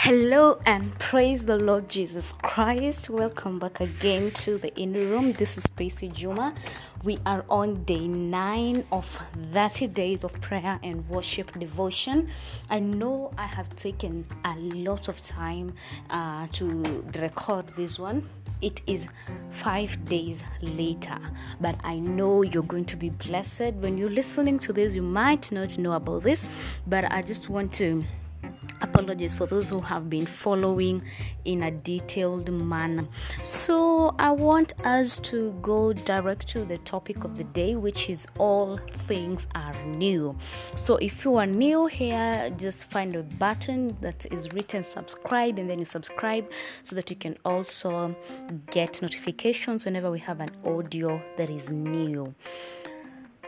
Hello and praise the Lord Jesus Christ. Welcome back again to the inner room. This is Spacey Juma. We are on day nine of 30 days of prayer and worship devotion. I know I have taken a lot of time uh, to record this one. It is five days later, but I know you're going to be blessed. When you're listening to this, you might not know about this, but I just want to apologies for those who have been following in a detailed manner. So, I want us to go direct to the topic of the day, which is all things are new. So, if you are new here, just find a button that is written subscribe and then you subscribe so that you can also get notifications whenever we have an audio that is new.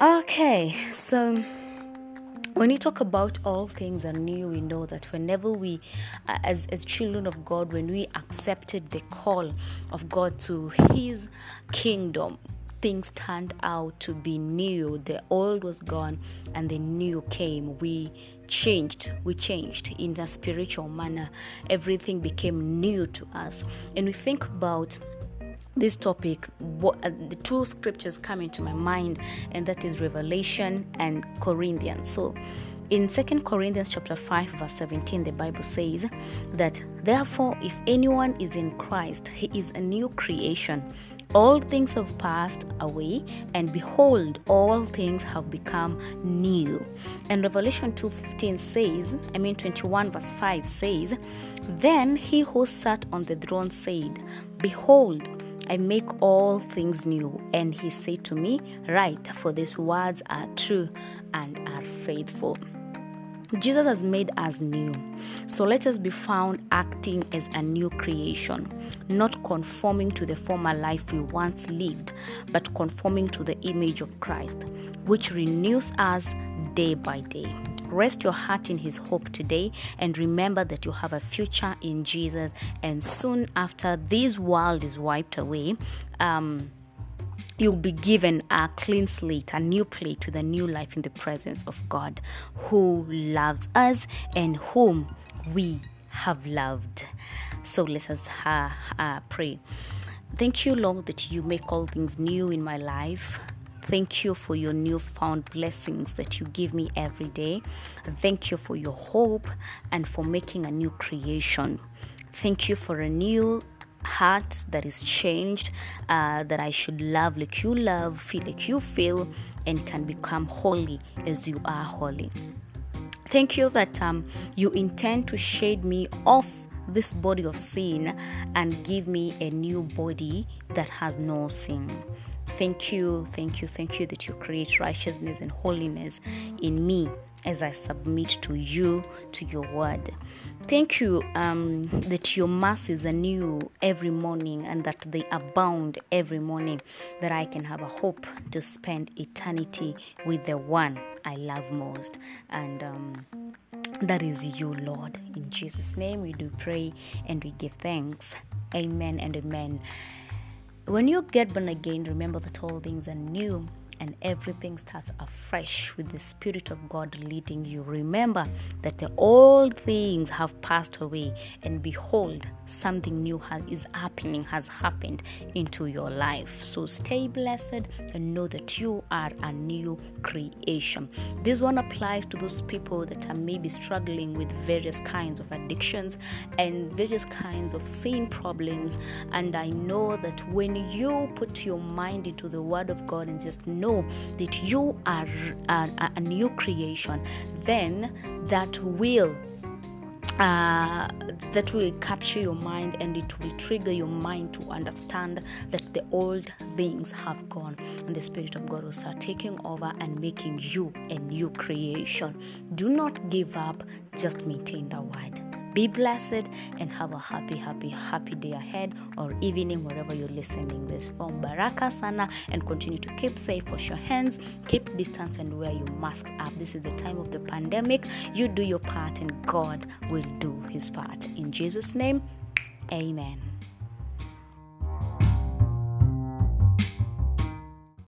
Okay, so when you talk about all things are new, we know that whenever we, uh, as, as children of God, when we accepted the call of God to His kingdom, things turned out to be new. The old was gone and the new came. We changed. We changed in a spiritual manner. Everything became new to us. And we think about this topic what, uh, the two scriptures come into my mind and that is revelation and corinthians. So in 2 corinthians chapter 5 verse 17 the bible says that therefore if anyone is in christ he is a new creation. All things have passed away and behold all things have become new. And revelation 2.15 says i mean 21 verse 5 says then he who sat on the throne said behold I make all things new. And he said to me, Write, for these words are true and are faithful. Jesus has made us new. So let us be found acting as a new creation, not conforming to the former life we once lived, but conforming to the image of Christ, which renews us day by day. Rest your heart in His hope today and remember that you have a future in Jesus. And soon after this world is wiped away, um, you'll be given a clean slate, a new plate with a new life in the presence of God who loves us and whom we have loved. So let us uh, uh, pray. Thank you, Lord, that you make all things new in my life. Thank you for your newfound blessings that you give me every day. Thank you for your hope and for making a new creation. Thank you for a new heart that is changed, uh, that I should love like you love, feel like you feel, and can become holy as you are holy. Thank you that um, you intend to shade me off this body of sin and give me a new body that has no sin. Thank you, thank you, thank you that you create righteousness and holiness in me as I submit to you, to your word. Thank you um, that your mercies are new every morning and that they abound every morning, that I can have a hope to spend eternity with the one I love most. And um, that is you, Lord. In Jesus' name, we do pray and we give thanks. Amen and amen. When you get born again, remember that all things are new and everything starts afresh with the Spirit of God leading you. Remember that old things have passed away, and behold, something new has, is happening, has happened into your life. So stay blessed and know that you are a new creation. This one applies to those people that are maybe struggling with various kinds of addictions and various kinds of sin problems. And I know that when you put your mind into the Word of God and just know know that you are a, a new creation, then that will uh, that will capture your mind and it will trigger your mind to understand that the old things have gone and the Spirit of God will start taking over and making you a new creation. Do not give up, just maintain the word. Be blessed and have a happy, happy, happy day ahead or evening, wherever you're listening this from. Baraka Sana and continue to keep safe, wash your hands, keep distance, and wear your mask up. This is the time of the pandemic. You do your part, and God will do his part. In Jesus' name, amen.